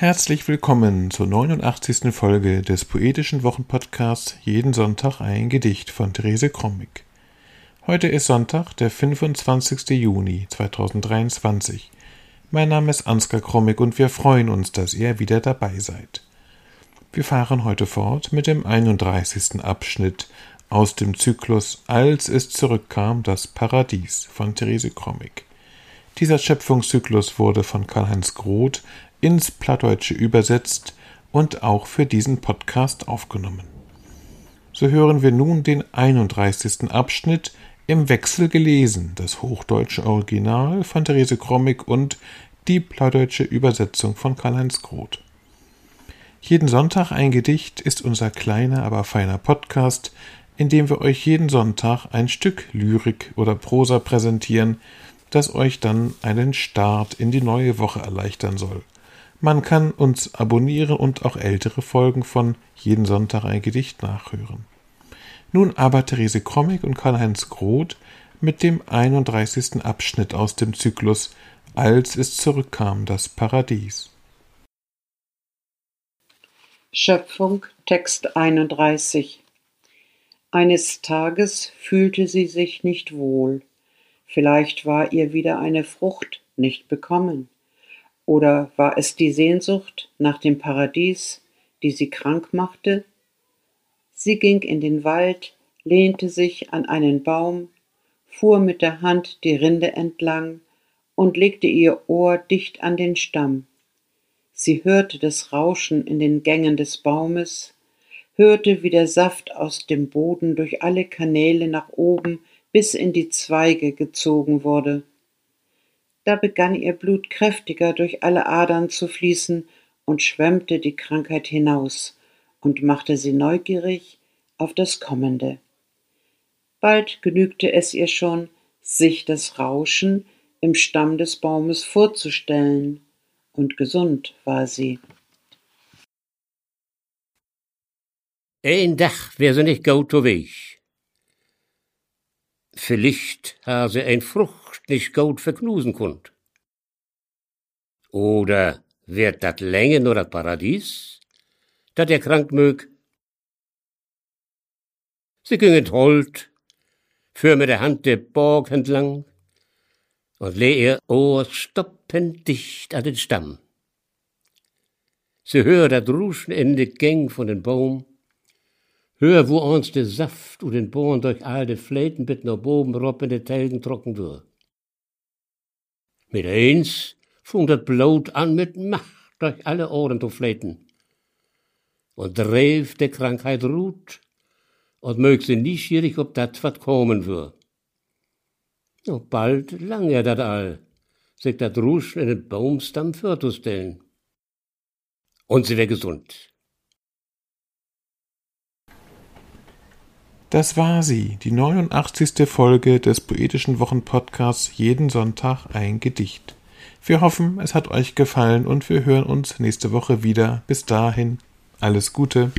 Herzlich willkommen zur 89. Folge des poetischen Wochenpodcasts Jeden Sonntag ein Gedicht von Therese Krommig. Heute ist Sonntag, der 25. Juni 2023. Mein Name ist Ansgar Krommig und wir freuen uns, dass ihr wieder dabei seid. Wir fahren heute fort mit dem 31. Abschnitt aus dem Zyklus Als es zurückkam, das Paradies von Therese Krommig. Dieser Schöpfungszyklus wurde von Karl-Heinz Groth ins Plattdeutsche übersetzt und auch für diesen Podcast aufgenommen. So hören wir nun den 31. Abschnitt im Wechsel gelesen, das hochdeutsche Original von Therese Krommig und die plattdeutsche Übersetzung von Karl-Heinz Groth. Jeden Sonntag ein Gedicht ist unser kleiner, aber feiner Podcast, in dem wir euch jeden Sonntag ein Stück Lyrik oder Prosa präsentieren, das euch dann einen Start in die neue Woche erleichtern soll – man kann uns abonnieren und auch ältere Folgen von Jeden Sonntag ein Gedicht nachhören. Nun aber Therese Krommig und Karl-Heinz Groth mit dem 31. Abschnitt aus dem Zyklus Als es zurückkam, das Paradies. Schöpfung Text 31 Eines Tages fühlte sie sich nicht wohl. Vielleicht war ihr wieder eine Frucht nicht bekommen. Oder war es die Sehnsucht nach dem Paradies, die sie krank machte? Sie ging in den Wald, lehnte sich an einen Baum, fuhr mit der Hand die Rinde entlang und legte ihr Ohr dicht an den Stamm. Sie hörte das Rauschen in den Gängen des Baumes, hörte, wie der Saft aus dem Boden durch alle Kanäle nach oben bis in die Zweige gezogen wurde. Da begann ihr Blut kräftiger durch alle Adern zu fließen und schwemmte die Krankheit hinaus und machte sie neugierig auf das Kommende. Bald genügte es ihr schon, sich das Rauschen im Stamm des Baumes vorzustellen, und gesund war sie. Ein Dach wär sie nicht gut weg. Vielleicht ha sie ein Frucht nicht gut verknusen konnt. Oder wird dat Länge nur dat Paradies, dat er krank mög? Sie gingen hold, für mit der Hand de Borg entlang und leh ihr Ohr stoppend dicht an den Stamm. Sie hör dat Ruschen in de Gäng von den Baum, hör, wo uns de Saft und den Bohren durch all de Fläten bit nach oben roppen de Telgen trocken wird. Mit eins fing dat Blut an mit Macht durch alle Ohren zu fläten. Und dreef de Krankheit ruht und mög sie nieschierig, ob dat wat kommen wür. Und bald lang er dat all, sich dat Rusch in den Baumstamm vorzustellen. Und sie wär gesund. Das war sie, die 89. Folge des Poetischen Wochenpodcasts Jeden Sonntag ein Gedicht. Wir hoffen, es hat euch gefallen und wir hören uns nächste Woche wieder. Bis dahin, alles Gute.